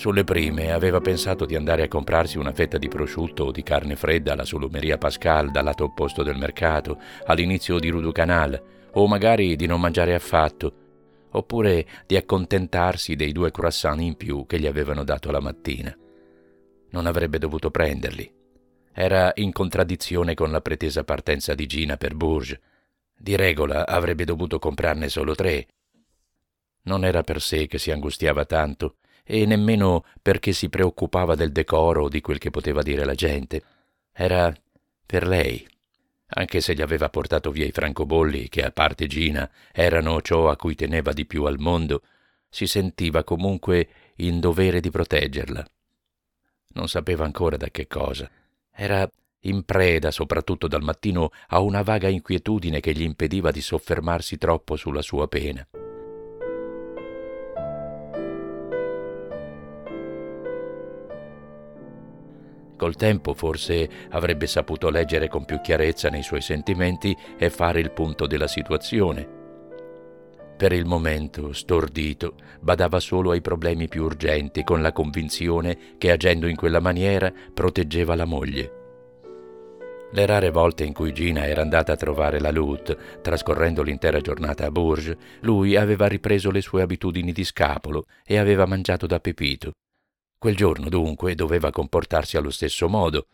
Sulle prime aveva pensato di andare a comprarsi una fetta di prosciutto o di carne fredda alla solumeria Pascal dal lato opposto del mercato, all'inizio di Rudu Canal, o magari di non mangiare affatto, oppure di accontentarsi dei due croissant in più che gli avevano dato la mattina. Non avrebbe dovuto prenderli. Era in contraddizione con la pretesa partenza di Gina per Bourges. Di regola avrebbe dovuto comprarne solo tre. Non era per sé che si angustiava tanto, e nemmeno perché si preoccupava del decoro o di quel che poteva dire la gente. Era per lei. Anche se gli aveva portato via i francobolli, che a parte Gina erano ciò a cui teneva di più al mondo, si sentiva comunque in dovere di proteggerla. Non sapeva ancora da che cosa. Era in preda, soprattutto dal mattino, a una vaga inquietudine che gli impediva di soffermarsi troppo sulla sua pena. Col tempo forse avrebbe saputo leggere con più chiarezza nei suoi sentimenti e fare il punto della situazione. Per il momento, stordito, badava solo ai problemi più urgenti con la convinzione che agendo in quella maniera proteggeva la moglie. Le rare volte in cui Gina era andata a trovare la Lut, trascorrendo l'intera giornata a Bourges, lui aveva ripreso le sue abitudini di scapolo e aveva mangiato da Pepito. Quel giorno dunque doveva comportarsi allo stesso modo.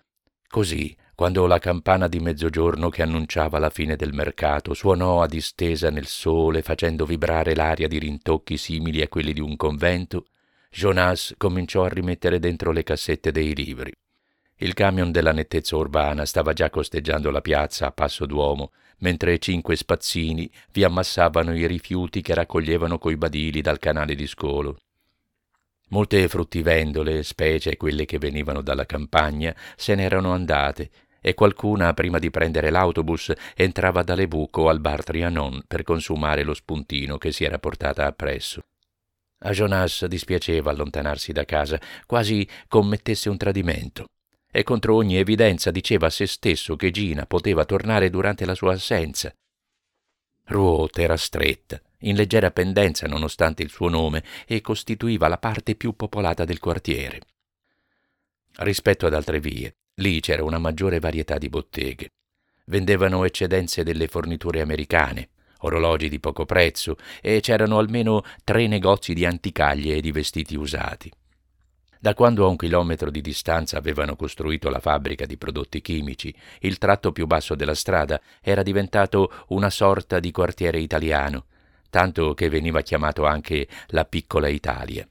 Così, quando la campana di mezzogiorno che annunciava la fine del mercato suonò a distesa nel sole facendo vibrare l'aria di rintocchi simili a quelli di un convento, Jonas cominciò a rimettere dentro le cassette dei libri. Il camion della nettezza urbana stava già costeggiando la piazza a passo d'uomo, mentre cinque spazzini vi ammassavano i rifiuti che raccoglievano coi badili dal canale di scolo. Molte fruttivendole, specie quelle che venivano dalla campagna, se n'erano andate e qualcuna, prima di prendere l'autobus, entrava dalle buco al bar Trianon per consumare lo spuntino che si era portata appresso. A Jonas dispiaceva allontanarsi da casa, quasi commettesse un tradimento, e contro ogni evidenza diceva a se stesso che Gina poteva tornare durante la sua assenza. Ruote era stretta, in leggera pendenza nonostante il suo nome, e costituiva la parte più popolata del quartiere. Rispetto ad altre vie, lì c'era una maggiore varietà di botteghe. Vendevano eccedenze delle forniture americane, orologi di poco prezzo, e c'erano almeno tre negozi di anticaglie e di vestiti usati. Da quando a un chilometro di distanza avevano costruito la fabbrica di prodotti chimici, il tratto più basso della strada era diventato una sorta di quartiere italiano, tanto che veniva chiamato anche la piccola Italia.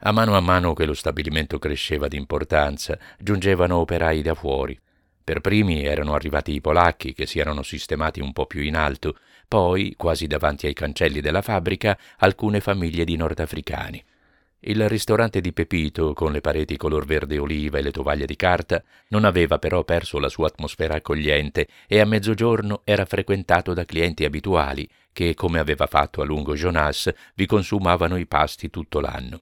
A mano a mano che lo stabilimento cresceva di importanza, giungevano operai da fuori. Per primi erano arrivati i polacchi che si erano sistemati un po' più in alto, poi, quasi davanti ai cancelli della fabbrica, alcune famiglie di nordafricani. Il ristorante di Pepito, con le pareti color verde oliva e le tovaglie di carta, non aveva però perso la sua atmosfera accogliente e a mezzogiorno era frequentato da clienti abituali che, come aveva fatto a lungo Jonas, vi consumavano i pasti tutto l'anno.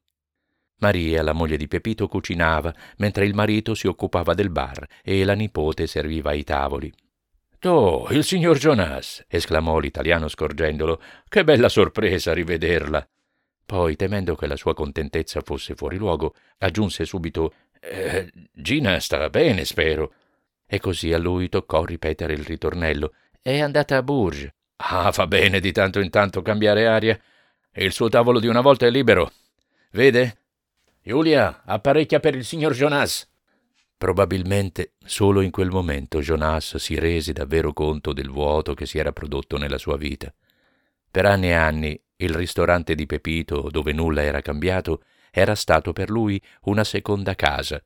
Maria, la moglie di Pepito, cucinava, mentre il marito si occupava del bar e la nipote serviva ai tavoli. Oh, il signor Jonas! esclamò l'italiano scorgendolo. Che bella sorpresa rivederla! Poi, temendo che la sua contentezza fosse fuori luogo, aggiunse subito eh, Gina sta bene, spero. E così a lui toccò ripetere il ritornello. È andata a Bourges. Ah, fa bene di tanto in tanto cambiare aria. Il suo tavolo di una volta è libero. Vede? Giulia, apparecchia per il signor Jonas. Probabilmente solo in quel momento Jonas si rese davvero conto del vuoto che si era prodotto nella sua vita. Per anni e anni il ristorante di Pepito, dove nulla era cambiato, era stato per lui una seconda casa.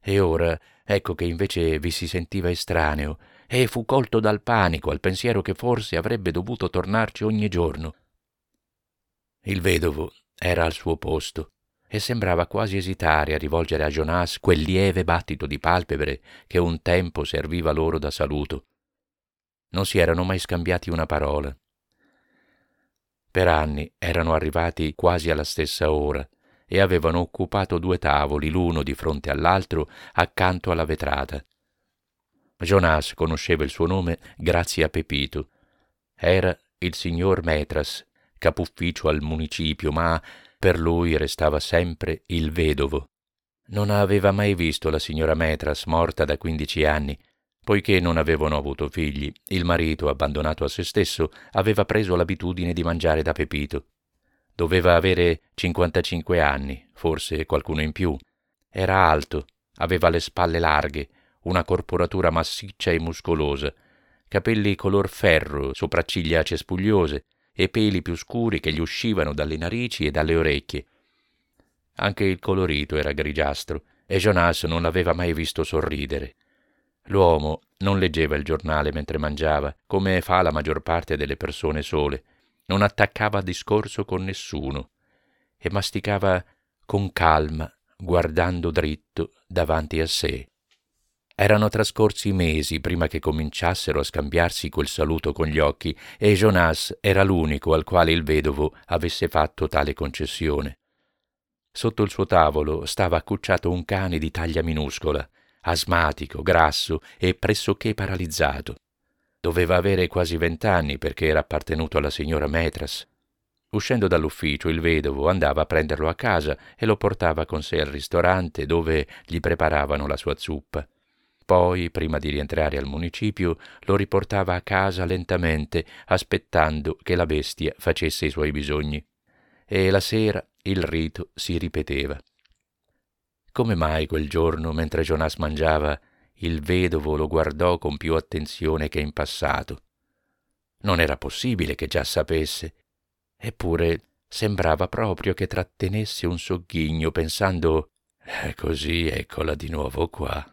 E ora ecco che invece vi si sentiva estraneo e fu colto dal panico al pensiero che forse avrebbe dovuto tornarci ogni giorno. Il vedovo era al suo posto e sembrava quasi esitare a rivolgere a Jonas quel lieve battito di palpebre che un tempo serviva loro da saluto. Non si erano mai scambiati una parola per anni erano arrivati quasi alla stessa ora e avevano occupato due tavoli l'uno di fronte all'altro accanto alla vetrata. Jonas conosceva il suo nome grazie a Pepito. Era il signor Metras, capufficio al municipio, ma per lui restava sempre il vedovo. Non aveva mai visto la signora Metras morta da quindici anni, poiché non avevano avuto figli. Il marito, abbandonato a se stesso, aveva preso l'abitudine di mangiare da Pepito. Doveva avere 55 anni, forse qualcuno in più. Era alto, aveva le spalle larghe, una corporatura massiccia e muscolosa, capelli color ferro, sopracciglia cespugliose e peli più scuri che gli uscivano dalle narici e dalle orecchie. Anche il colorito era grigiastro e Jonas non l'aveva mai visto sorridere. L'uomo non leggeva il giornale mentre mangiava, come fa la maggior parte delle persone sole, non attaccava discorso con nessuno e masticava con calma, guardando dritto davanti a sé. Erano trascorsi mesi prima che cominciassero a scambiarsi quel saluto con gli occhi e Jonas era l'unico al quale il vedovo avesse fatto tale concessione. Sotto il suo tavolo stava accucciato un cane di taglia minuscola, asmatico, grasso e pressoché paralizzato. Doveva avere quasi vent'anni perché era appartenuto alla signora Metras. Uscendo dall'ufficio, il vedovo andava a prenderlo a casa e lo portava con sé al ristorante dove gli preparavano la sua zuppa. Poi, prima di rientrare al municipio, lo riportava a casa lentamente, aspettando che la bestia facesse i suoi bisogni. E la sera il rito si ripeteva. Come mai quel giorno, mentre Jonas mangiava, il vedovo lo guardò con più attenzione che in passato? Non era possibile che già sapesse. Eppure sembrava proprio che trattenesse un sogghigno pensando eh, così eccola di nuovo qua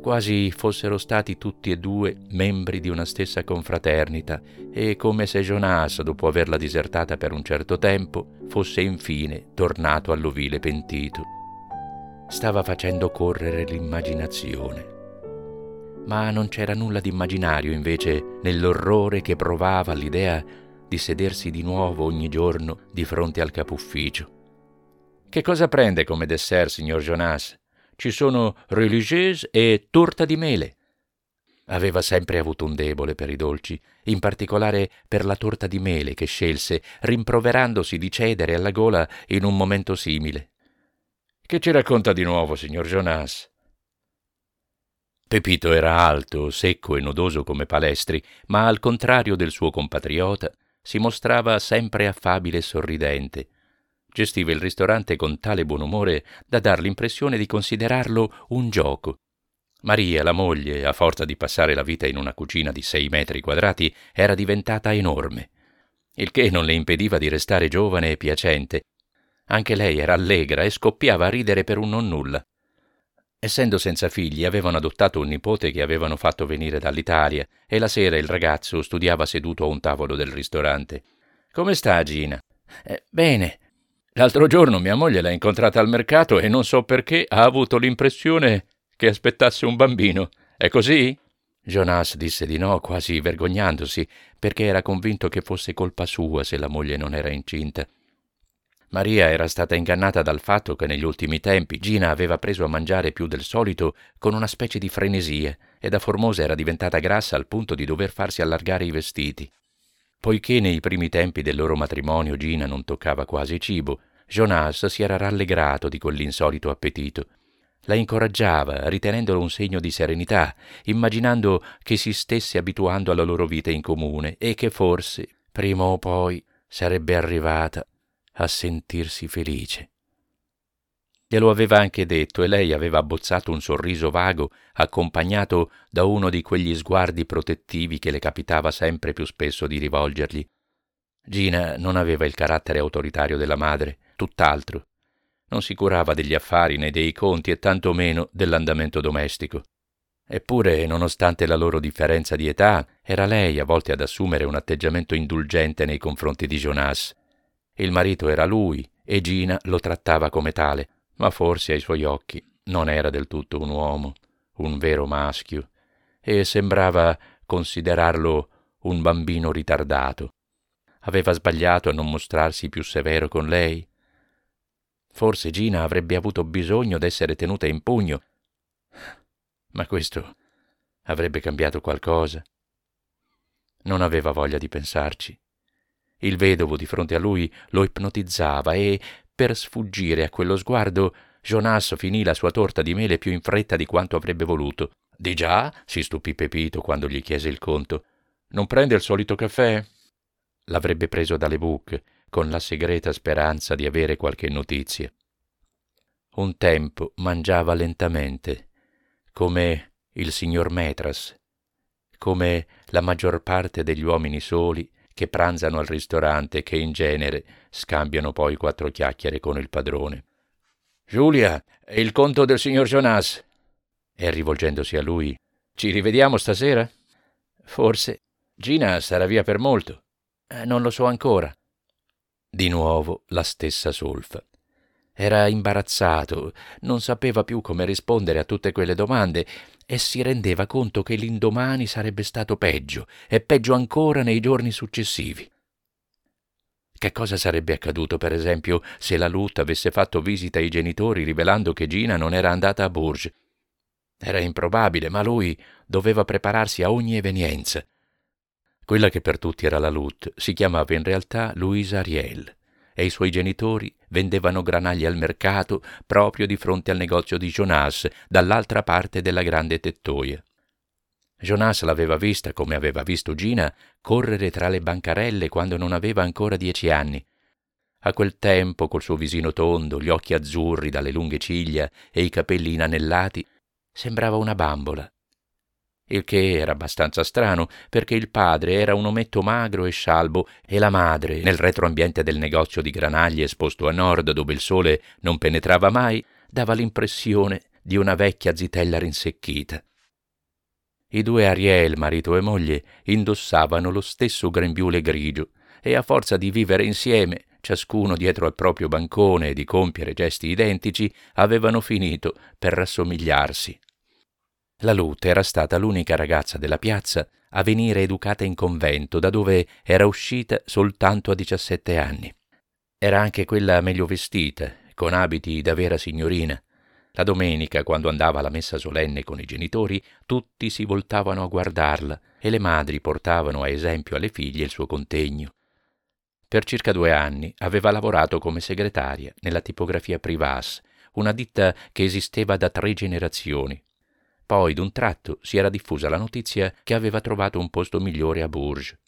quasi fossero stati tutti e due membri di una stessa confraternita e come se Jonas, dopo averla disertata per un certo tempo, fosse infine tornato all'ovile pentito. Stava facendo correre l'immaginazione. Ma non c'era nulla di immaginario invece nell'orrore che provava all'idea di sedersi di nuovo ogni giorno di fronte al capufficio. Che cosa prende come dessert, signor Jonas? Ci sono religieuse e torta di mele. Aveva sempre avuto un debole per i dolci, in particolare per la torta di mele che scelse, rimproverandosi di cedere alla gola in un momento simile. Che ci racconta di nuovo, signor Jonas? Pepito era alto, secco e nodoso come palestri, ma al contrario del suo compatriota, si mostrava sempre affabile e sorridente, Gestiva il ristorante con tale buon umore da dar l'impressione di considerarlo un gioco. Maria, la moglie, a forza di passare la vita in una cucina di sei metri quadrati, era diventata enorme, il che non le impediva di restare giovane e piacente. Anche lei era allegra e scoppiava a ridere per un nonnulla. Essendo senza figli, avevano adottato un nipote che avevano fatto venire dall'Italia e la sera il ragazzo studiava seduto a un tavolo del ristorante. Come sta Gina? Eh, bene, L'altro giorno mia moglie l'ha incontrata al mercato e non so perché ha avuto l'impressione che aspettasse un bambino. È così? Jonas disse di no, quasi vergognandosi, perché era convinto che fosse colpa sua se la moglie non era incinta. Maria era stata ingannata dal fatto che negli ultimi tempi Gina aveva preso a mangiare più del solito con una specie di frenesia e da formosa era diventata grassa al punto di dover farsi allargare i vestiti. Poiché nei primi tempi del loro matrimonio Gina non toccava quasi cibo, Jonas si era rallegrato di quell'insolito appetito. La incoraggiava, ritenendolo un segno di serenità, immaginando che si stesse abituando alla loro vita in comune e che forse, prima o poi, sarebbe arrivata a sentirsi felice. Glielo aveva anche detto e lei aveva abbozzato un sorriso vago accompagnato da uno di quegli sguardi protettivi che le capitava sempre più spesso di rivolgergli. Gina non aveva il carattere autoritario della madre, tutt'altro. Non si curava degli affari né dei conti e tanto meno dell'andamento domestico. Eppure, nonostante la loro differenza di età, era lei a volte ad assumere un atteggiamento indulgente nei confronti di Jonas. Il marito era lui e Gina lo trattava come tale ma forse ai suoi occhi non era del tutto un uomo, un vero maschio, e sembrava considerarlo un bambino ritardato. Aveva sbagliato a non mostrarsi più severo con lei. Forse Gina avrebbe avuto bisogno d'essere tenuta in pugno, ma questo avrebbe cambiato qualcosa. Non aveva voglia di pensarci. Il vedovo di fronte a lui lo ipnotizzava e, per sfuggire a quello sguardo, Jonas finì la sua torta di mele più in fretta di quanto avrebbe voluto. Di già? si stupì Pepito quando gli chiese il conto. Non prende il solito caffè? L'avrebbe preso dalle buche, con la segreta speranza di avere qualche notizia. Un tempo mangiava lentamente, come il signor Metras, come la maggior parte degli uomini soli che pranzano al ristorante e che in genere scambiano poi quattro chiacchiere con il padrone. Giulia, è il conto del signor Jonas. E rivolgendosi a lui, ci rivediamo stasera? Forse. Gina sarà via per molto. Eh, non lo so ancora. Di nuovo la stessa solfa. Era imbarazzato, non sapeva più come rispondere a tutte quelle domande e si rendeva conto che l'indomani sarebbe stato peggio e peggio ancora nei giorni successivi. Che cosa sarebbe accaduto, per esempio, se la Lut avesse fatto visita ai genitori rivelando che Gina non era andata a Bourges? Era improbabile, ma lui doveva prepararsi a ogni evenienza. Quella che per tutti era la Lut si chiamava in realtà Louise Ariel e i suoi genitori vendevano granagli al mercato proprio di fronte al negozio di Jonas, dall'altra parte della grande tettoia. Jonas l'aveva vista, come aveva visto Gina, correre tra le bancarelle quando non aveva ancora dieci anni. A quel tempo, col suo visino tondo, gli occhi azzurri dalle lunghe ciglia e i capelli inanellati, sembrava una bambola il che era abbastanza strano, perché il padre era un ometto magro e scialbo e la madre, nel retroambiente del negozio di granaglie esposto a nord dove il sole non penetrava mai, dava l'impressione di una vecchia zitella rinsecchita. I due Ariel, marito e moglie, indossavano lo stesso grembiule grigio e a forza di vivere insieme, ciascuno dietro al proprio bancone e di compiere gesti identici, avevano finito per rassomigliarsi. La Lute era stata l'unica ragazza della piazza a venire educata in convento, da dove era uscita soltanto a 17 anni. Era anche quella meglio vestita, con abiti da vera signorina. La domenica, quando andava alla messa solenne con i genitori, tutti si voltavano a guardarla e le madri portavano a esempio alle figlie il suo contegno. Per circa due anni aveva lavorato come segretaria nella tipografia Privas, una ditta che esisteva da tre generazioni, poi, d'un tratto, si era diffusa la notizia che aveva trovato un posto migliore a Bourges.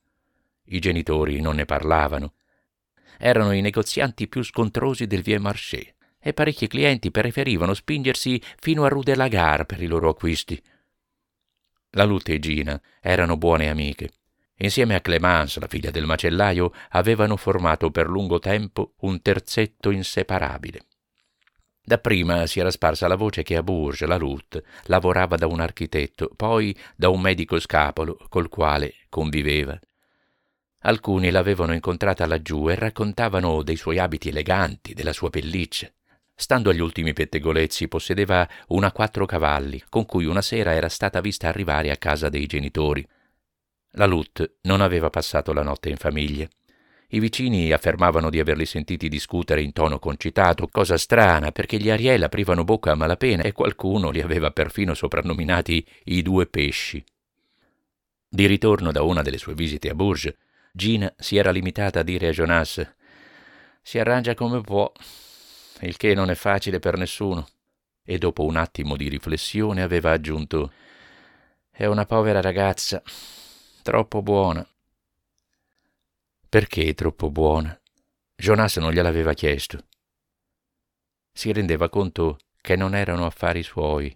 I genitori non ne parlavano. Erano i negozianti più scontrosi del Vieux Marché e parecchi clienti preferivano spingersi fino a Rue de la Gare per i loro acquisti. La Lute e Gina erano buone amiche. Insieme a Clémence, la figlia del macellaio, avevano formato per lungo tempo un terzetto inseparabile. Dapprima si era sparsa la voce che a Bourges la Lut lavorava da un architetto, poi da un medico scapolo col quale conviveva. Alcuni l'avevano incontrata laggiù e raccontavano dei suoi abiti eleganti, della sua pelliccia. Stando agli ultimi pettegolezzi, possedeva una quattro cavalli, con cui una sera era stata vista arrivare a casa dei genitori. La Lut non aveva passato la notte in famiglia. I vicini affermavano di averli sentiti discutere in tono concitato, cosa strana perché gli Ariel aprivano bocca a malapena e qualcuno li aveva perfino soprannominati i due pesci. Di ritorno da una delle sue visite a Bourges, Gina si era limitata a dire a Jonas si arrangia come può, il che non è facile per nessuno. E dopo un attimo di riflessione aveva aggiunto è una povera ragazza, troppo buona. Perché è troppo buona? Jonas non gliel'aveva chiesto. Si rendeva conto che non erano affari suoi,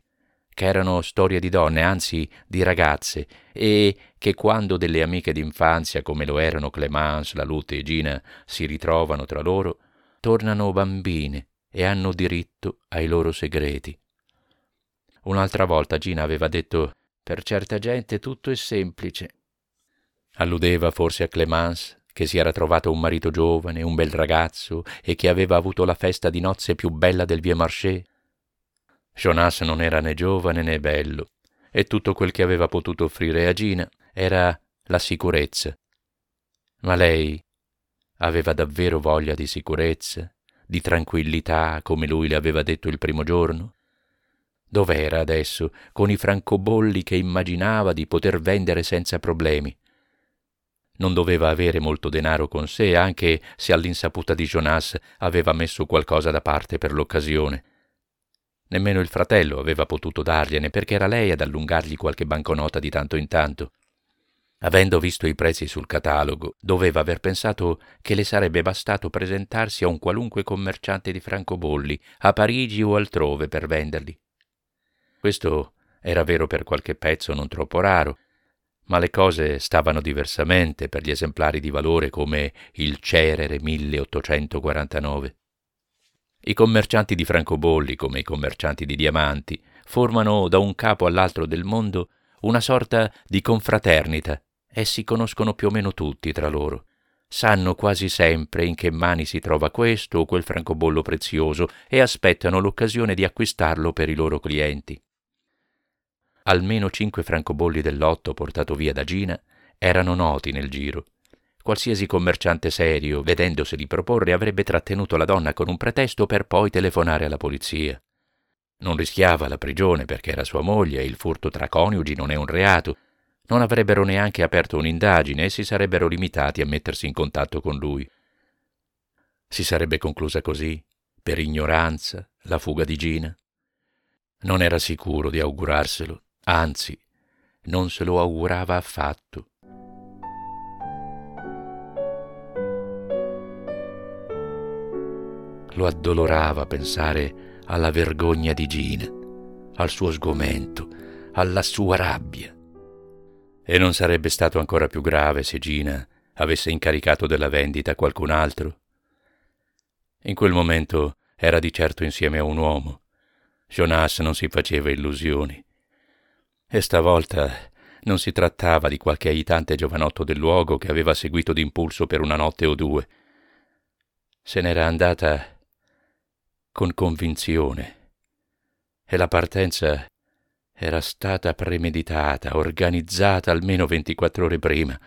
che erano storie di donne, anzi di ragazze, e che quando delle amiche d'infanzia come lo erano Clemence, la Lute e Gina si ritrovano tra loro, tornano bambine e hanno diritto ai loro segreti. Un'altra volta Gina aveva detto per certa gente tutto è semplice. Alludeva forse a Clemence che si era trovato un marito giovane, un bel ragazzo e che aveva avuto la festa di nozze più bella del Vieux Marché. Jonas non era né giovane né bello, e tutto quel che aveva potuto offrire a Gina era la sicurezza. Ma lei aveva davvero voglia di sicurezza, di tranquillità, come lui le aveva detto il primo giorno? Dov'era adesso, con i francobolli che immaginava di poter vendere senza problemi? Non doveva avere molto denaro con sé, anche se all'insaputa di Jonas aveva messo qualcosa da parte per l'occasione. Nemmeno il fratello aveva potuto dargliene, perché era lei ad allungargli qualche banconota di tanto in tanto. Avendo visto i prezzi sul catalogo, doveva aver pensato che le sarebbe bastato presentarsi a un qualunque commerciante di francobolli, a Parigi o altrove, per venderli. Questo era vero per qualche pezzo non troppo raro, ma le cose stavano diversamente per gli esemplari di valore come il Cerere 1849. I commercianti di francobolli, come i commercianti di diamanti, formano da un capo all'altro del mondo una sorta di confraternita e si conoscono più o meno tutti tra loro. Sanno quasi sempre in che mani si trova questo o quel francobollo prezioso e aspettano l'occasione di acquistarlo per i loro clienti. Almeno cinque francobolli del lotto portato via da Gina erano noti nel giro. Qualsiasi commerciante serio, vedendoseli proporre, avrebbe trattenuto la donna con un pretesto per poi telefonare alla polizia. Non rischiava la prigione perché era sua moglie e il furto tra coniugi non è un reato, non avrebbero neanche aperto un'indagine e si sarebbero limitati a mettersi in contatto con lui. Si sarebbe conclusa così, per ignoranza, la fuga di Gina? Non era sicuro di augurarselo, anzi, non se lo augurava affatto. Lo addolorava pensare alla vergogna di Gina, al suo sgomento, alla sua rabbia. E non sarebbe stato ancora più grave se Gina avesse incaricato della vendita qualcun altro? In quel momento era di certo insieme a un uomo. Jonas non si faceva illusioni. E stavolta non si trattava di qualche aitante giovanotto del luogo che aveva seguito d'impulso per una notte o due. Se n'era andata con convinzione e la partenza era stata premeditata, organizzata almeno 24 ore prima.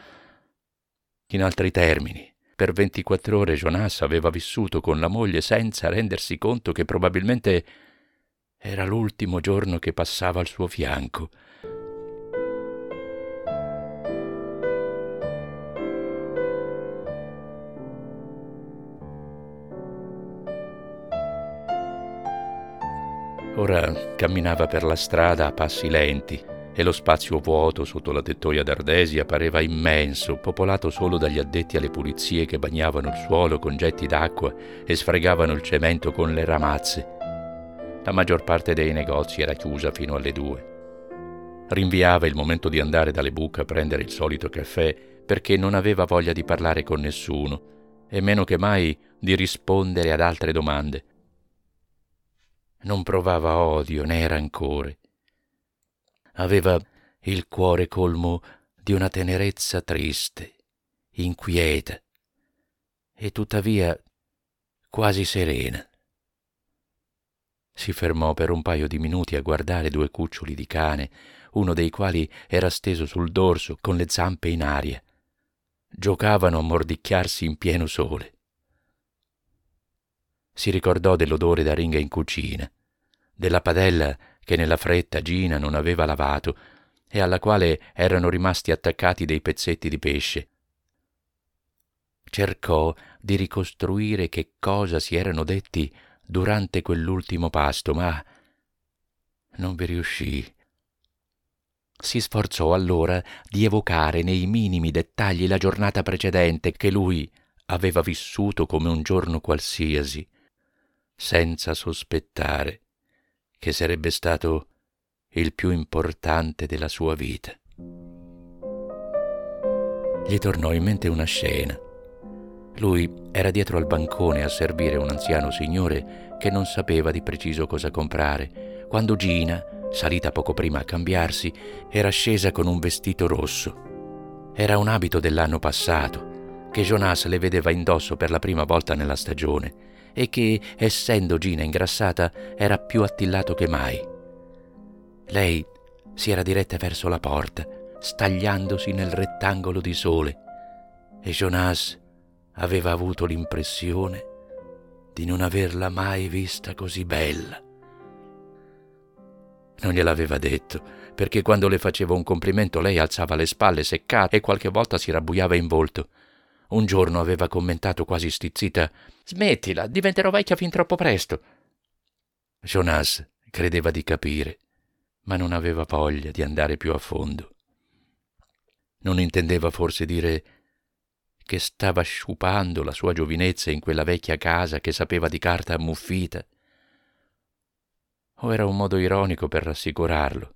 In altri termini, per 24 ore Jonas aveva vissuto con la moglie senza rendersi conto che probabilmente era l'ultimo giorno che passava al suo fianco Ora camminava per la strada a passi lenti e lo spazio vuoto sotto la tettoia d'Ardesia pareva immenso, popolato solo dagli addetti alle pulizie che bagnavano il suolo con getti d'acqua e sfregavano il cemento con le ramazze. La maggior parte dei negozi era chiusa fino alle due. Rinviava il momento di andare dalle buche a prendere il solito caffè perché non aveva voglia di parlare con nessuno e meno che mai di rispondere ad altre domande non provava odio né rancore. Aveva il cuore colmo di una tenerezza triste, inquieta e tuttavia quasi serena. Si fermò per un paio di minuti a guardare due cuccioli di cane, uno dei quali era steso sul dorso con le zampe in aria. Giocavano a mordicchiarsi in pieno sole si ricordò dell'odore d'aringa in cucina, della padella che nella fretta Gina non aveva lavato e alla quale erano rimasti attaccati dei pezzetti di pesce. Cercò di ricostruire che cosa si erano detti durante quell'ultimo pasto, ma non vi riuscì. Si sforzò allora di evocare nei minimi dettagli la giornata precedente che lui aveva vissuto come un giorno qualsiasi senza sospettare che sarebbe stato il più importante della sua vita. Gli tornò in mente una scena. Lui era dietro al bancone a servire un anziano signore che non sapeva di preciso cosa comprare, quando Gina, salita poco prima a cambiarsi, era scesa con un vestito rosso. Era un abito dell'anno passato, che Jonas le vedeva indosso per la prima volta nella stagione e che, essendo Gina ingrassata, era più attillato che mai. Lei si era diretta verso la porta, stagliandosi nel rettangolo di sole, e Jonas aveva avuto l'impressione di non averla mai vista così bella. Non gliel'aveva detto, perché quando le facevo un complimento lei alzava le spalle seccate e qualche volta si rabbuiava in volto. Un giorno aveva commentato quasi stizzita Smettila, diventerò vecchia fin troppo presto. Jonas credeva di capire, ma non aveva voglia di andare più a fondo. Non intendeva forse dire che stava sciupando la sua giovinezza in quella vecchia casa che sapeva di carta ammuffita. O era un modo ironico per rassicurarlo,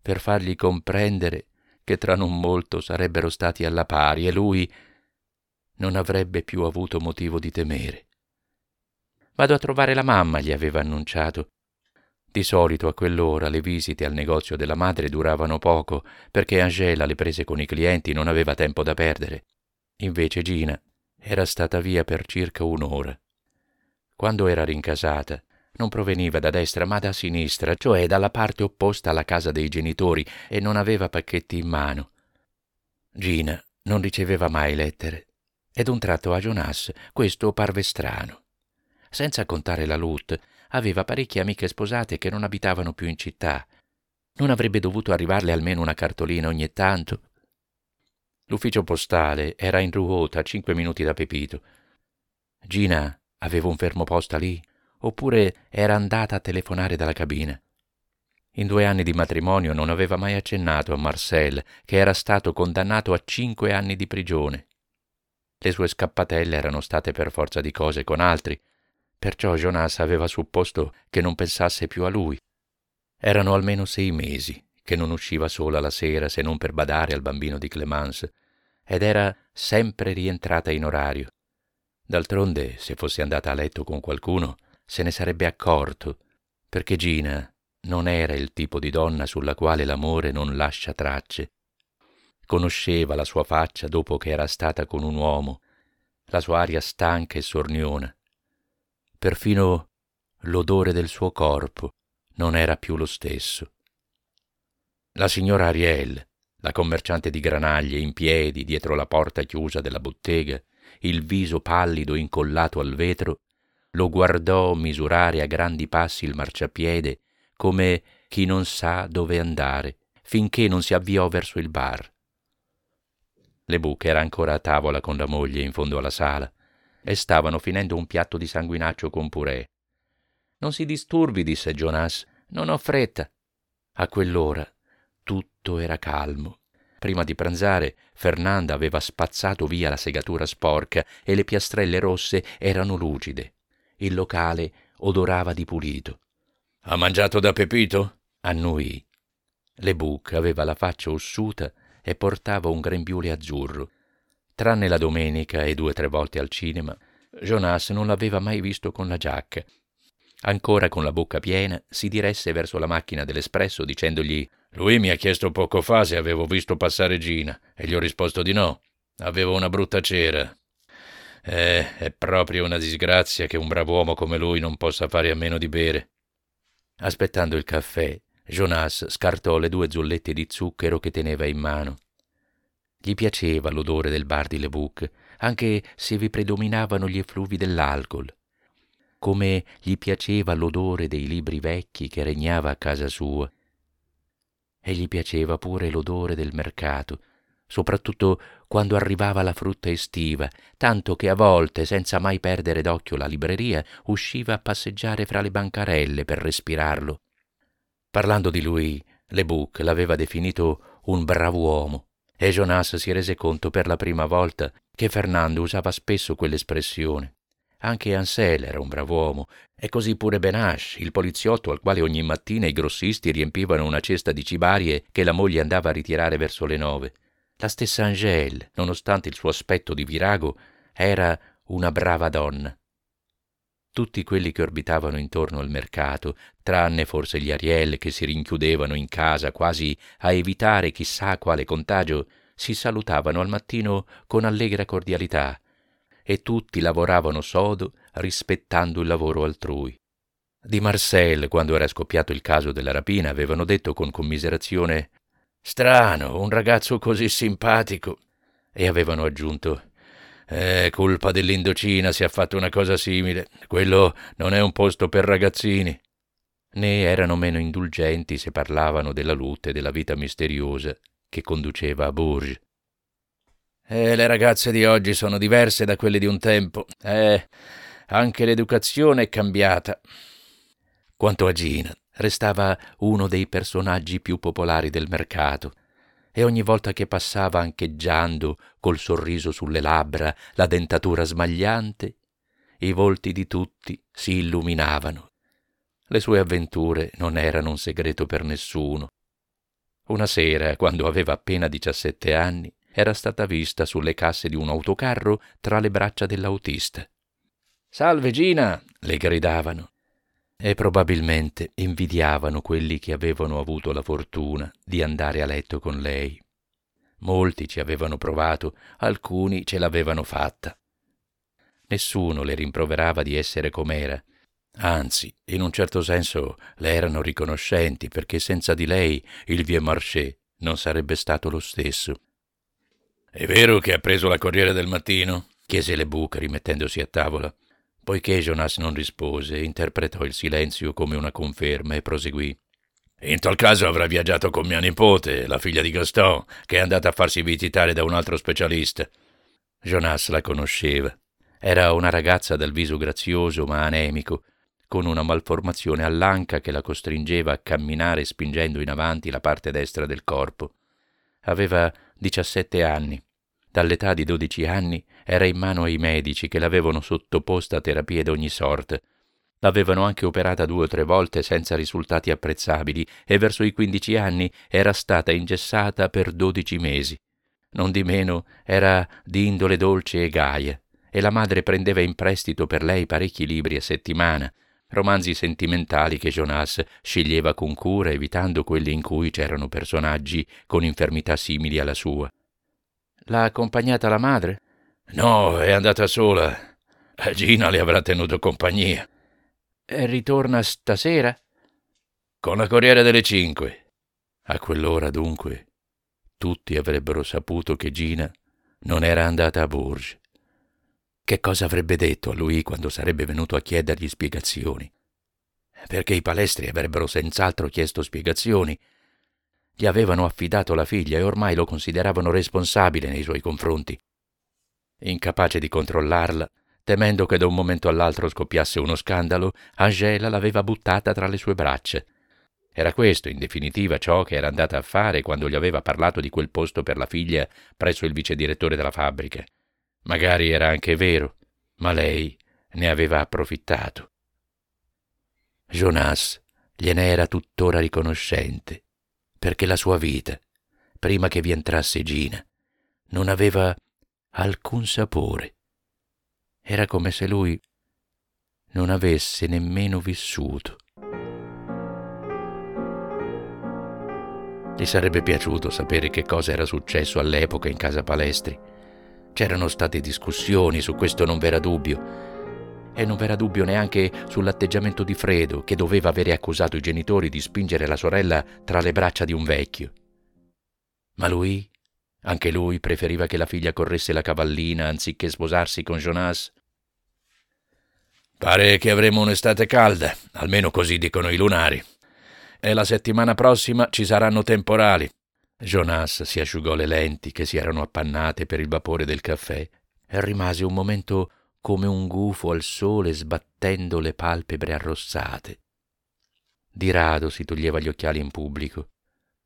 per fargli comprendere che tra non molto sarebbero stati alla pari e lui non avrebbe più avuto motivo di temere. Vado a trovare la mamma, gli aveva annunciato. Di solito a quell'ora le visite al negozio della madre duravano poco, perché Angela le prese con i clienti non aveva tempo da perdere. Invece Gina era stata via per circa un'ora. Quando era rincasata, non proveniva da destra ma da sinistra, cioè dalla parte opposta alla casa dei genitori, e non aveva pacchetti in mano. Gina non riceveva mai lettere, ed un tratto a Jonas questo parve strano. Senza contare la Lut, aveva parecchie amiche sposate che non abitavano più in città. Non avrebbe dovuto arrivarle almeno una cartolina ogni tanto? L'ufficio postale era in Ruota, a cinque minuti da Pepito. Gina aveva un fermoposta lì, oppure era andata a telefonare dalla cabina. In due anni di matrimonio non aveva mai accennato a Marcel, che era stato condannato a cinque anni di prigione. Le sue scappatelle erano state per forza di cose con altri, perciò Jonas aveva supposto che non pensasse più a lui. Erano almeno sei mesi che non usciva sola la sera se non per badare al bambino di Clemence, ed era sempre rientrata in orario. D'altronde, se fosse andata a letto con qualcuno, se ne sarebbe accorto, perché Gina non era il tipo di donna sulla quale l'amore non lascia tracce. Conosceva la sua faccia dopo che era stata con un uomo, la sua aria stanca e sorniona. Perfino l'odore del suo corpo non era più lo stesso. La signora Ariel, la commerciante di granaglie in piedi dietro la porta chiusa della bottega, il viso pallido incollato al vetro, lo guardò misurare a grandi passi il marciapiede come chi non sa dove andare, finché non si avviò verso il bar. Le buche era ancora a tavola con la moglie in fondo alla sala e stavano finendo un piatto di sanguinaccio con purè. Non si disturbi, disse Jonas, non ho fretta. A quell'ora tutto era calmo. Prima di pranzare, Fernanda aveva spazzato via la segatura sporca e le piastrelle rosse erano lucide. Il locale odorava di pulito. Ha mangiato da Pepito? annuì. Le Buc aveva la faccia ossuta e portava un grembiule azzurro. Tranne la domenica e due o tre volte al cinema, Jonas non l'aveva mai visto con la giacca. Ancora con la bocca piena, si diresse verso la macchina dell'espresso dicendogli lui mi ha chiesto poco fa se avevo visto passare Gina e gli ho risposto di no. Avevo una brutta cera. Eh, è proprio una disgrazia che un bravo uomo come lui non possa fare a meno di bere. Aspettando il caffè, Jonas scartò le due zullette di zucchero che teneva in mano. Gli piaceva l'odore del bar di Le Bouc, anche se vi predominavano gli effluvi dell'alcol, come gli piaceva l'odore dei libri vecchi che regnava a casa sua. E gli piaceva pure l'odore del mercato, soprattutto quando arrivava la frutta estiva, tanto che a volte, senza mai perdere d'occhio la libreria, usciva a passeggiare fra le bancarelle per respirarlo. Parlando di lui, Le Bouc l'aveva definito un brav'uomo, e Jonas si rese conto per la prima volta che Fernando usava spesso quell'espressione. Anche Ansel era un brav'uomo, e così pure Benash, il poliziotto al quale ogni mattina i grossisti riempivano una cesta di cibarie che la moglie andava a ritirare verso le nove. La stessa Angèle, nonostante il suo aspetto di virago, era una brava donna. Tutti quelli che orbitavano intorno al mercato, tranne forse gli Ariel che si rinchiudevano in casa quasi a evitare chissà quale contagio, si salutavano al mattino con allegra cordialità, e tutti lavoravano sodo rispettando il lavoro altrui. Di Marcel, quando era scoppiato il caso della rapina, avevano detto con commiserazione Strano, un ragazzo così simpatico. E avevano aggiunto è colpa dell'Indocina se ha fatto una cosa simile. Quello non è un posto per ragazzini. né erano meno indulgenti se parlavano della lutte e della vita misteriosa che conduceva a Bourges. Eh, le ragazze di oggi sono diverse da quelle di un tempo. Eh, anche l'educazione è cambiata. Quanto a Gina, restava uno dei personaggi più popolari del mercato e ogni volta che passava ancheggiando, col sorriso sulle labbra, la dentatura smagliante, i volti di tutti si illuminavano. Le sue avventure non erano un segreto per nessuno. Una sera, quando aveva appena diciassette anni, era stata vista sulle casse di un autocarro tra le braccia dell'autista. Salve Gina! le gridavano e probabilmente invidiavano quelli che avevano avuto la fortuna di andare a letto con lei. Molti ci avevano provato, alcuni ce l'avevano fatta. Nessuno le rimproverava di essere com'era, anzi, in un certo senso le erano riconoscenti perché senza di lei il Vieux Marché non sarebbe stato lo stesso. È vero che ha preso la Corriere del Mattino? chiese le buche rimettendosi a tavola. Poiché Jonas non rispose, interpretò il silenzio come una conferma e proseguì. In tal caso avrà viaggiato con mia nipote, la figlia di Gaston, che è andata a farsi visitare da un altro specialista. Jonas la conosceva. Era una ragazza dal viso grazioso ma anemico, con una malformazione all'anca che la costringeva a camminare spingendo in avanti la parte destra del corpo. Aveva diciassette anni Dall'età di dodici anni era in mano ai medici che l'avevano sottoposta a terapie d'ogni sorta. L'avevano anche operata due o tre volte senza risultati apprezzabili e verso i quindici anni era stata ingessata per dodici mesi. Non di meno era di indole dolce e gaia, e la madre prendeva in prestito per lei parecchi libri a settimana, romanzi sentimentali che Jonas sceglieva con cura evitando quelli in cui c'erano personaggi con infermità simili alla sua. L'ha accompagnata la madre? No, è andata sola. Gina le avrà tenuto compagnia. E ritorna stasera? Con la Corriere delle Cinque. A quell'ora, dunque, tutti avrebbero saputo che Gina non era andata a Bourges. Che cosa avrebbe detto a lui quando sarebbe venuto a chiedergli spiegazioni? Perché i palestri avrebbero senz'altro chiesto spiegazioni gli avevano affidato la figlia e ormai lo consideravano responsabile nei suoi confronti. Incapace di controllarla, temendo che da un momento all'altro scoppiasse uno scandalo, Angela l'aveva buttata tra le sue braccia. Era questo, in definitiva, ciò che era andata a fare quando gli aveva parlato di quel posto per la figlia presso il vicedirettore della fabbrica. Magari era anche vero, ma lei ne aveva approfittato. Jonas gliene era tuttora riconoscente perché la sua vita, prima che vi entrasse Gina, non aveva alcun sapore. Era come se lui non avesse nemmeno vissuto. Gli sarebbe piaciuto sapere che cosa era successo all'epoca in casa Palestri. C'erano state discussioni, su questo non v'era dubbio, e non v'era dubbio neanche sull'atteggiamento di Fredo, che doveva avere accusato i genitori di spingere la sorella tra le braccia di un vecchio. Ma lui, anche lui, preferiva che la figlia corresse la cavallina anziché sposarsi con Jonas. Pare che avremo un'estate calda, almeno così dicono i lunari. E la settimana prossima ci saranno temporali. Jonas si asciugò le lenti che si erano appannate per il vapore del caffè e rimase un momento come un gufo al sole sbattendo le palpebre arrossate. Di rado si toglieva gli occhiali in pubblico.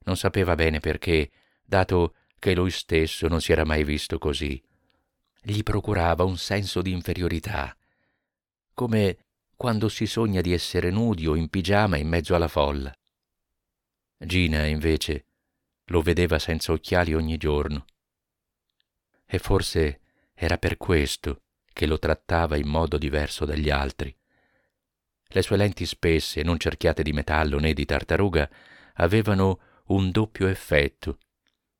Non sapeva bene perché, dato che lui stesso non si era mai visto così. Gli procurava un senso di inferiorità, come quando si sogna di essere nudi o in pigiama in mezzo alla folla. Gina, invece, lo vedeva senza occhiali ogni giorno. E forse era per questo che lo trattava in modo diverso dagli altri. Le sue lenti spesse, non cerchiate di metallo né di tartaruga, avevano un doppio effetto.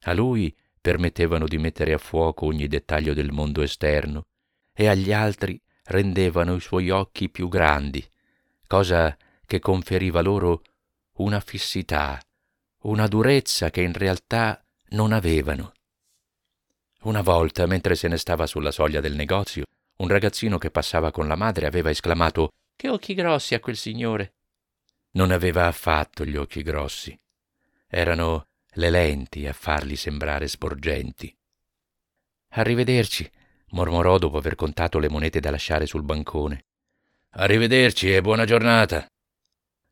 A lui permettevano di mettere a fuoco ogni dettaglio del mondo esterno e agli altri rendevano i suoi occhi più grandi, cosa che conferiva loro una fissità, una durezza che in realtà non avevano. Una volta, mentre se ne stava sulla soglia del negozio, un ragazzino che passava con la madre aveva esclamato Che occhi grossi ha quel signore! Non aveva affatto gli occhi grossi. Erano le lenti a farli sembrare sporgenti. Arrivederci, mormorò dopo aver contato le monete da lasciare sul bancone. Arrivederci e buona giornata.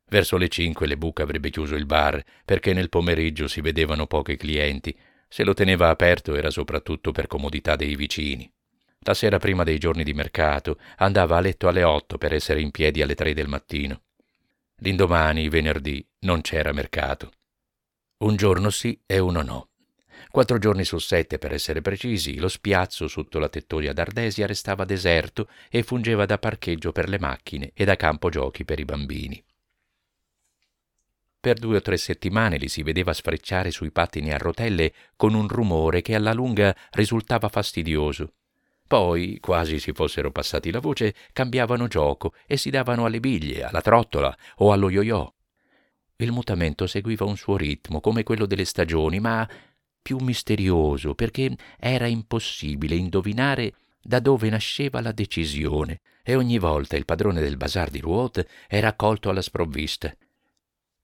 Verso le cinque le buca avrebbe chiuso il bar perché nel pomeriggio si vedevano pochi clienti. Se lo teneva aperto era soprattutto per comodità dei vicini. La sera prima dei giorni di mercato andava a letto alle otto per essere in piedi alle tre del mattino. L'indomani, venerdì, non c'era mercato. Un giorno sì e uno no. Quattro giorni su sette, per essere precisi, lo spiazzo sotto la tettoia d'Ardesia restava deserto e fungeva da parcheggio per le macchine e da campo giochi per i bambini. Per due o tre settimane li si vedeva sfrecciare sui pattini a rotelle con un rumore che alla lunga risultava fastidioso. Poi, quasi si fossero passati la voce, cambiavano gioco e si davano alle biglie, alla trottola o allo yo-yo. Il mutamento seguiva un suo ritmo, come quello delle stagioni, ma più misterioso, perché era impossibile indovinare da dove nasceva la decisione, e ogni volta il padrone del bazar di Ruot era colto alla sprovvista.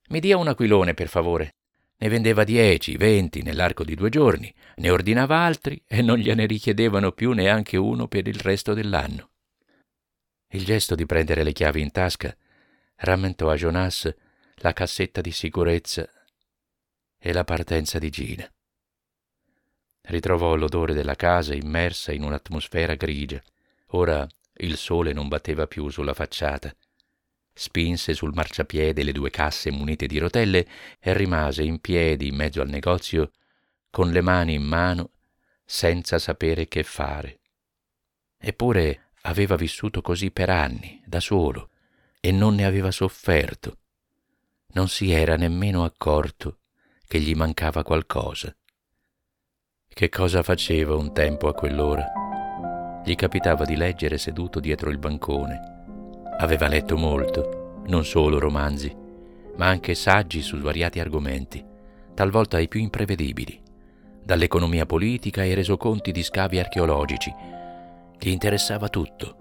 Mi dia un aquilone, per favore. Ne vendeva dieci, venti nell'arco di due giorni, ne ordinava altri e non gliene richiedevano più neanche uno per il resto dell'anno. Il gesto di prendere le chiavi in tasca rammentò a Jonas la cassetta di sicurezza e la partenza di Gina. Ritrovò l'odore della casa immersa in un'atmosfera grigia. Ora il sole non batteva più sulla facciata spinse sul marciapiede le due casse munite di rotelle e rimase in piedi in mezzo al negozio con le mani in mano senza sapere che fare. Eppure aveva vissuto così per anni, da solo, e non ne aveva sofferto. Non si era nemmeno accorto che gli mancava qualcosa. Che cosa faceva un tempo a quell'ora? Gli capitava di leggere seduto dietro il bancone Aveva letto molto, non solo romanzi, ma anche saggi su svariati argomenti, talvolta i più imprevedibili, dall'economia politica ai resoconti di scavi archeologici. Gli interessava tutto.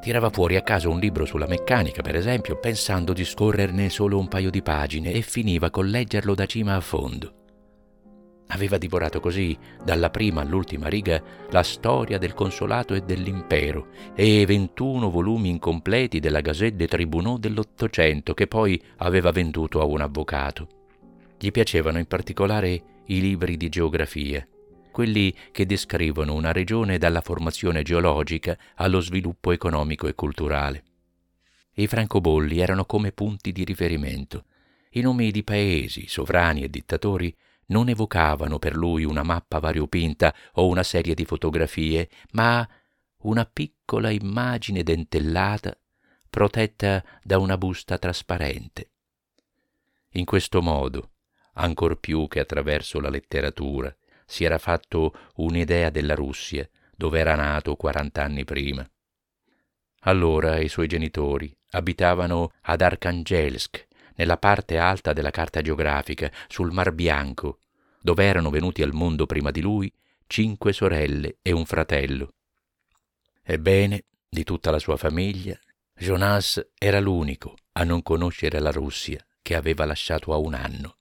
Tirava fuori a caso un libro sulla meccanica, per esempio, pensando di scorrerne solo un paio di pagine e finiva col leggerlo da cima a fondo. Aveva divorato così, dalla prima all'ultima riga, la storia del consolato e dell'impero e 21 volumi incompleti della Gazette des Tribunaux dell'Ottocento che poi aveva venduto a un avvocato. Gli piacevano in particolare i libri di geografia, quelli che descrivono una regione dalla formazione geologica allo sviluppo economico e culturale. I francobolli erano come punti di riferimento. I nomi di paesi, sovrani e dittatori non evocavano per lui una mappa variopinta o una serie di fotografie, ma una piccola immagine dentellata protetta da una busta trasparente. In questo modo, ancor più che attraverso la letteratura, si era fatto un'idea della Russia, dove era nato quarant'anni prima. Allora i suoi genitori abitavano ad Archangelsk, nella parte alta della carta geografica, sul Mar Bianco, dove erano venuti al mondo prima di lui cinque sorelle e un fratello. Ebbene, di tutta la sua famiglia, Jonas era l'unico a non conoscere la Russia che aveva lasciato a un anno.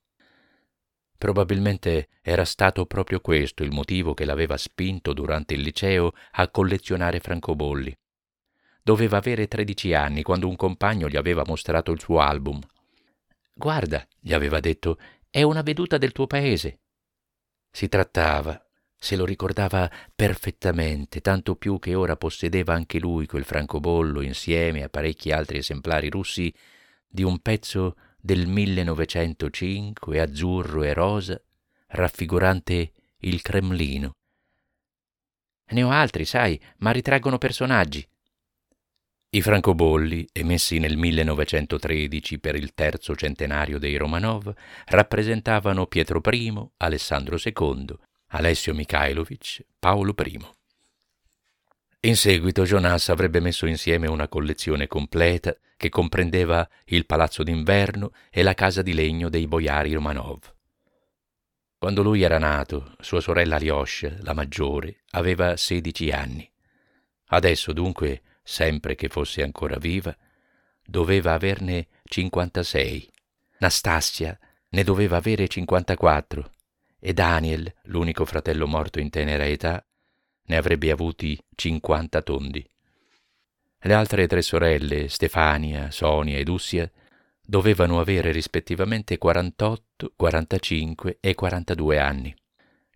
Probabilmente era stato proprio questo il motivo che l'aveva spinto durante il liceo a collezionare francobolli. Doveva avere tredici anni quando un compagno gli aveva mostrato il suo album Guarda, gli aveva detto, è una veduta del tuo paese. Si trattava, se lo ricordava perfettamente, tanto più che ora possedeva anche lui quel francobollo insieme a parecchi altri esemplari russi di un pezzo del 1905 azzurro e rosa, raffigurante il Cremlino. Ne ho altri, sai, ma ritraggono personaggi. I francobolli, emessi nel 1913 per il terzo centenario dei Romanov, rappresentavano Pietro I, Alessandro II, Alessio Mikhailovich, Paolo I. In seguito Jonas avrebbe messo insieme una collezione completa che comprendeva il palazzo d'inverno e la casa di legno dei boiari Romanov. Quando lui era nato, sua sorella Alyosha, la maggiore, aveva 16 anni. Adesso dunque sempre che fosse ancora viva, doveva averne 56. Nastasia ne doveva avere 54 e Daniel, l'unico fratello morto in tenera età, ne avrebbe avuti 50 tondi. Le altre tre sorelle, Stefania, Sonia ed Ussia, dovevano avere rispettivamente 48, 45 e 42 anni.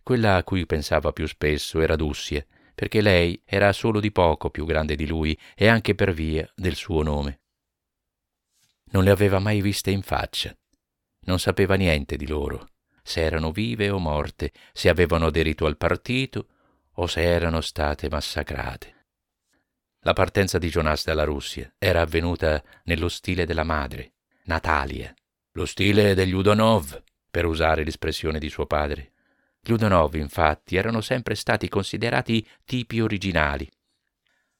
Quella a cui pensava più spesso era Dussia, perché lei era solo di poco più grande di lui e anche per via del suo nome. Non le aveva mai viste in faccia. Non sapeva niente di loro, se erano vive o morte, se avevano aderito al partito o se erano state massacrate. La partenza di Jonas dalla Russia era avvenuta nello stile della madre, Natalia, lo stile degli Udonov, per usare l'espressione di suo padre. Gli Udonov, infatti, erano sempre stati considerati tipi originali.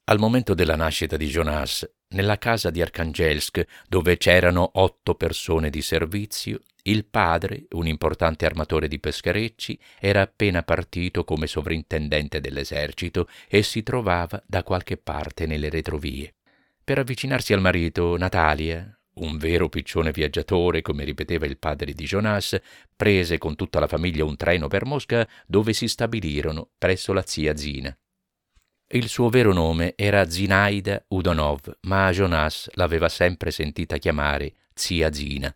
Al momento della nascita di Jonas, nella casa di Archangelsk, dove c'erano otto persone di servizio, il padre, un importante armatore di pescherecci, era appena partito come sovrintendente dell'esercito e si trovava da qualche parte nelle retrovie. Per avvicinarsi al marito, Natalia, un vero piccione viaggiatore, come ripeteva il padre di Jonas, prese con tutta la famiglia un treno per Mosca dove si stabilirono presso la zia Zina. Il suo vero nome era Zinaida Udonov, ma Jonas l'aveva sempre sentita chiamare zia Zina.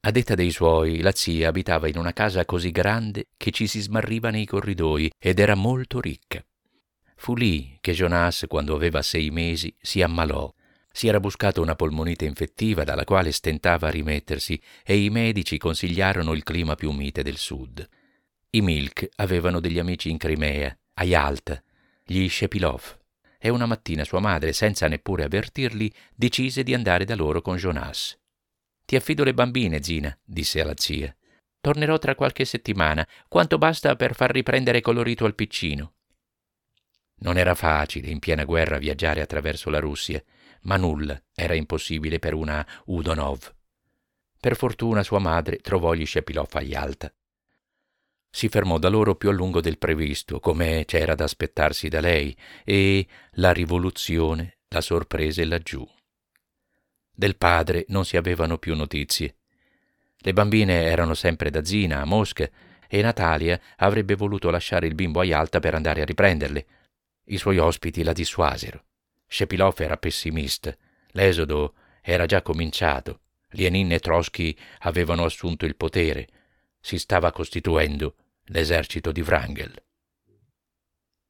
A detta dei suoi, la zia abitava in una casa così grande che ci si smarriva nei corridoi ed era molto ricca. Fu lì che Jonas, quando aveva sei mesi, si ammalò si era buscato una polmonite infettiva dalla quale stentava a rimettersi e i medici consigliarono il clima più mite del sud. I Milk avevano degli amici in Crimea, a Yalta, gli Shepilov, e una mattina sua madre, senza neppure avvertirli, decise di andare da loro con Jonas. Ti affido le bambine, Zina, disse alla zia. Tornerò tra qualche settimana, quanto basta per far riprendere colorito al piccino. Non era facile in piena guerra viaggiare attraverso la Russia, ma nulla era impossibile per una Udonov. Per fortuna sua madre trovò gli Shepilov a Yalta. Si fermò da loro più a lungo del previsto, come c'era da aspettarsi da lei, e la rivoluzione la sorprese laggiù. Del padre non si avevano più notizie. Le bambine erano sempre da Zina, a Mosca, e Natalia avrebbe voluto lasciare il bimbo a Yalta per andare a riprenderle. I suoi ospiti la dissuasero. Shepilov era pessimista. L'esodo era già cominciato. Lenin e Trotsky avevano assunto il potere. Si stava costituendo l'esercito di Wrangel.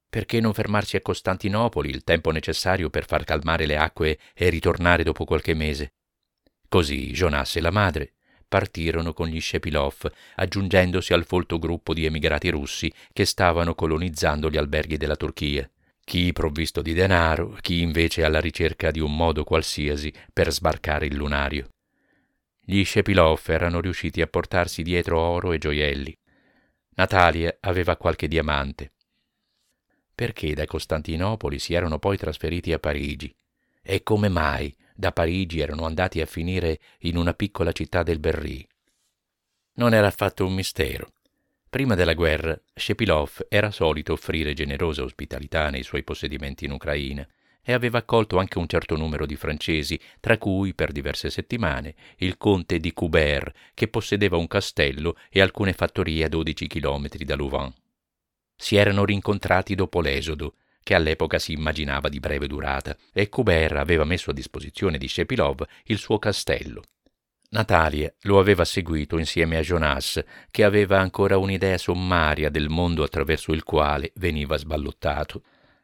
Perché non fermarsi a Costantinopoli il tempo necessario per far calmare le acque e ritornare dopo qualche mese? Così Jonas e la madre partirono con gli Shepilov, aggiungendosi al folto gruppo di emigrati russi che stavano colonizzando gli alberghi della Turchia chi provvisto di denaro, chi invece alla ricerca di un modo qualsiasi per sbarcare il lunario. Gli Shepilov erano riusciti a portarsi dietro oro e gioielli. Natalia aveva qualche diamante. Perché da Costantinopoli si erano poi trasferiti a Parigi? E come mai da Parigi erano andati a finire in una piccola città del Berry? Non era affatto un mistero. Prima della guerra, Shepilov era solito offrire generosa ospitalità nei suoi possedimenti in Ucraina e aveva accolto anche un certo numero di francesi, tra cui, per diverse settimane, il conte di Coubert, che possedeva un castello e alcune fattorie a 12 chilometri da Louvain. Si erano rincontrati dopo l'esodo, che all'epoca si immaginava di breve durata, e Coubert aveva messo a disposizione di Shepilov il suo castello. Natalia lo aveva seguito insieme a Jonas, che aveva ancora un'idea sommaria del mondo attraverso il quale veniva sballottato.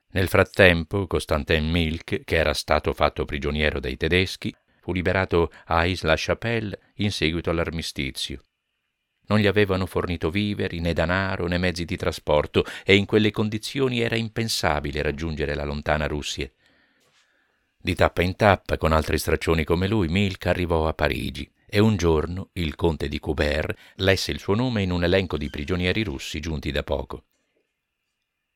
Nel frattempo, Constantin Milk, che era stato fatto prigioniero dai tedeschi, fu liberato a Isla-Chapelle in seguito all'armistizio. Non gli avevano fornito viveri, né denaro, né mezzi di trasporto, e in quelle condizioni era impensabile raggiungere la lontana Russia. Di tappa in tappa, con altri straccioni come lui, Milk arrivò a Parigi e un giorno il conte di Coubert lesse il suo nome in un elenco di prigionieri russi giunti da poco.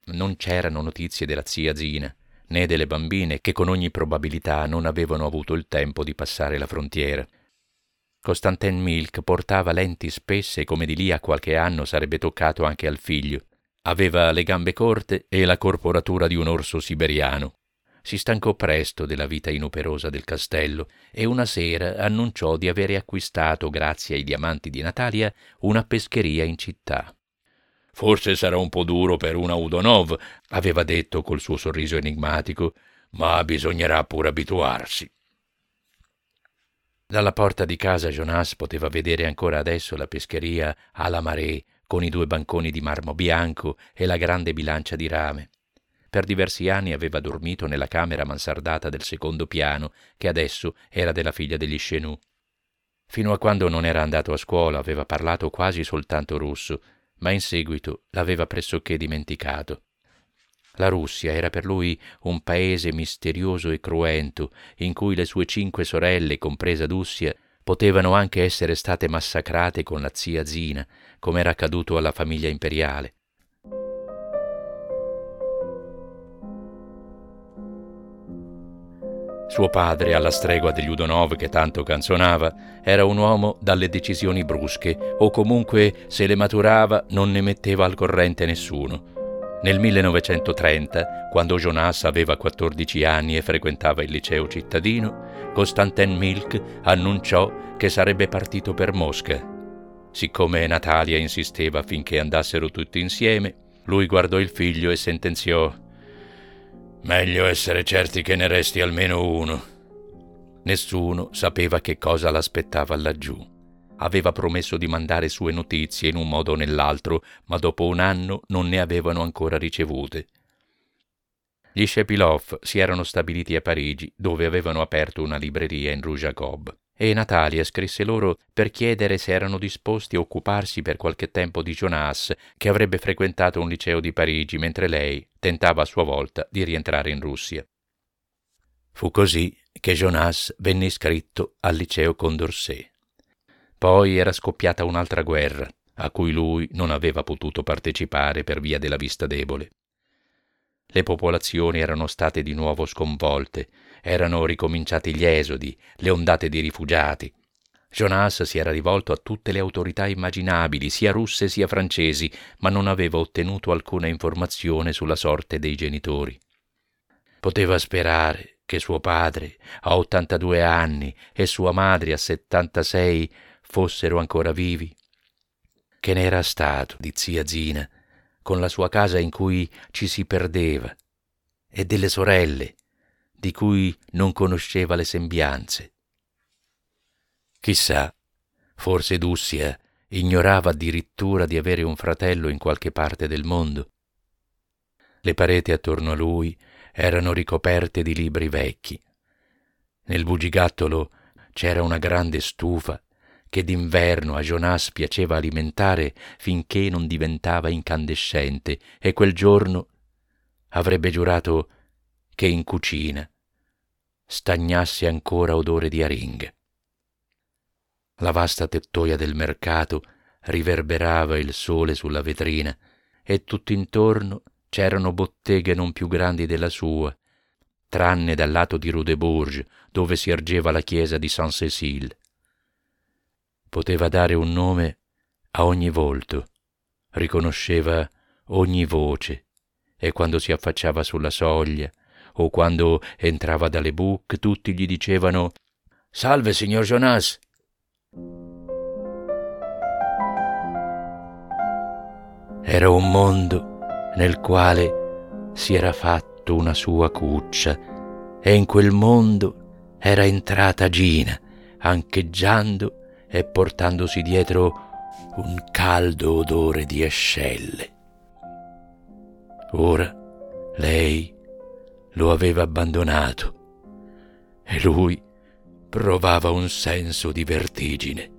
Non c'erano notizie della zia Zina, né delle bambine che con ogni probabilità non avevano avuto il tempo di passare la frontiera. Constantin Milk portava lenti spesse come di lì a qualche anno sarebbe toccato anche al figlio. Aveva le gambe corte e la corporatura di un orso siberiano, si stancò presto della vita inoperosa del castello e una sera annunciò di avere acquistato, grazie ai diamanti di Natalia, una pescheria in città. Forse sarà un po' duro per una Udonov, aveva detto col suo sorriso enigmatico, ma bisognerà pure abituarsi. Dalla porta di casa Jonas poteva vedere ancora adesso la pescheria a la marée con i due banconi di marmo bianco e la grande bilancia di rame. Per diversi anni aveva dormito nella camera mansardata del secondo piano, che adesso era della figlia degli Chenou. Fino a quando non era andato a scuola aveva parlato quasi soltanto russo, ma in seguito l'aveva pressoché dimenticato. La Russia era per lui un paese misterioso e cruento, in cui le sue cinque sorelle, compresa Dussia, potevano anche essere state massacrate con la zia Zina, come era accaduto alla famiglia imperiale. Suo padre, alla stregua degli Udonov che tanto canzonava, era un uomo dalle decisioni brusche, o comunque se le maturava non ne metteva al corrente nessuno. Nel 1930, quando Jonas aveva 14 anni e frequentava il liceo cittadino, Constantin Milk annunciò che sarebbe partito per Mosca. Siccome Natalia insisteva affinché andassero tutti insieme, lui guardò il figlio e sentenziò Meglio essere certi che ne resti almeno uno. Nessuno sapeva che cosa l'aspettava laggiù. Aveva promesso di mandare sue notizie in un modo o nell'altro, ma dopo un anno non ne avevano ancora ricevute. Gli Shepilov si erano stabiliti a Parigi, dove avevano aperto una libreria in Rue Jacob, e Natalia scrisse loro per chiedere se erano disposti a occuparsi per qualche tempo di Jonas, che avrebbe frequentato un liceo di Parigi, mentre lei tentava a sua volta di rientrare in Russia. Fu così che Jonas venne iscritto al liceo Condorcet. Poi era scoppiata un'altra guerra, a cui lui non aveva potuto partecipare per via della vista debole. Le popolazioni erano state di nuovo sconvolte, erano ricominciati gli esodi, le ondate di rifugiati. Jonas si era rivolto a tutte le autorità immaginabili, sia russe sia francesi, ma non aveva ottenuto alcuna informazione sulla sorte dei genitori. Poteva sperare che suo padre, a 82 anni, e sua madre, a 76, fossero ancora vivi. Che ne era stato di zia Zina, con la sua casa in cui ci si perdeva, e delle sorelle, di cui non conosceva le sembianze. Chissà, forse Dussia ignorava addirittura di avere un fratello in qualche parte del mondo. Le pareti attorno a lui erano ricoperte di libri vecchi. Nel bugigattolo c'era una grande stufa che d'inverno a Jonas piaceva alimentare finché non diventava incandescente e quel giorno avrebbe giurato che in cucina stagnasse ancora odore di aringhe. La vasta tettoia del mercato riverberava il sole sulla vetrina e tutt'intorno c'erano botteghe non più grandi della sua, tranne dal lato di Rue de Bourges, dove si ergeva la chiesa di Saint-Cécile poteva dare un nome a ogni volto, riconosceva ogni voce e quando si affacciava sulla soglia o quando entrava dalle buche tutti gli dicevano Salve, signor Jonas. Era un mondo nel quale si era fatto una sua cuccia e in quel mondo era entrata Gina, ancheggiando e portandosi dietro un caldo odore di ascelle. Ora lei lo aveva abbandonato e lui provava un senso di vertigine.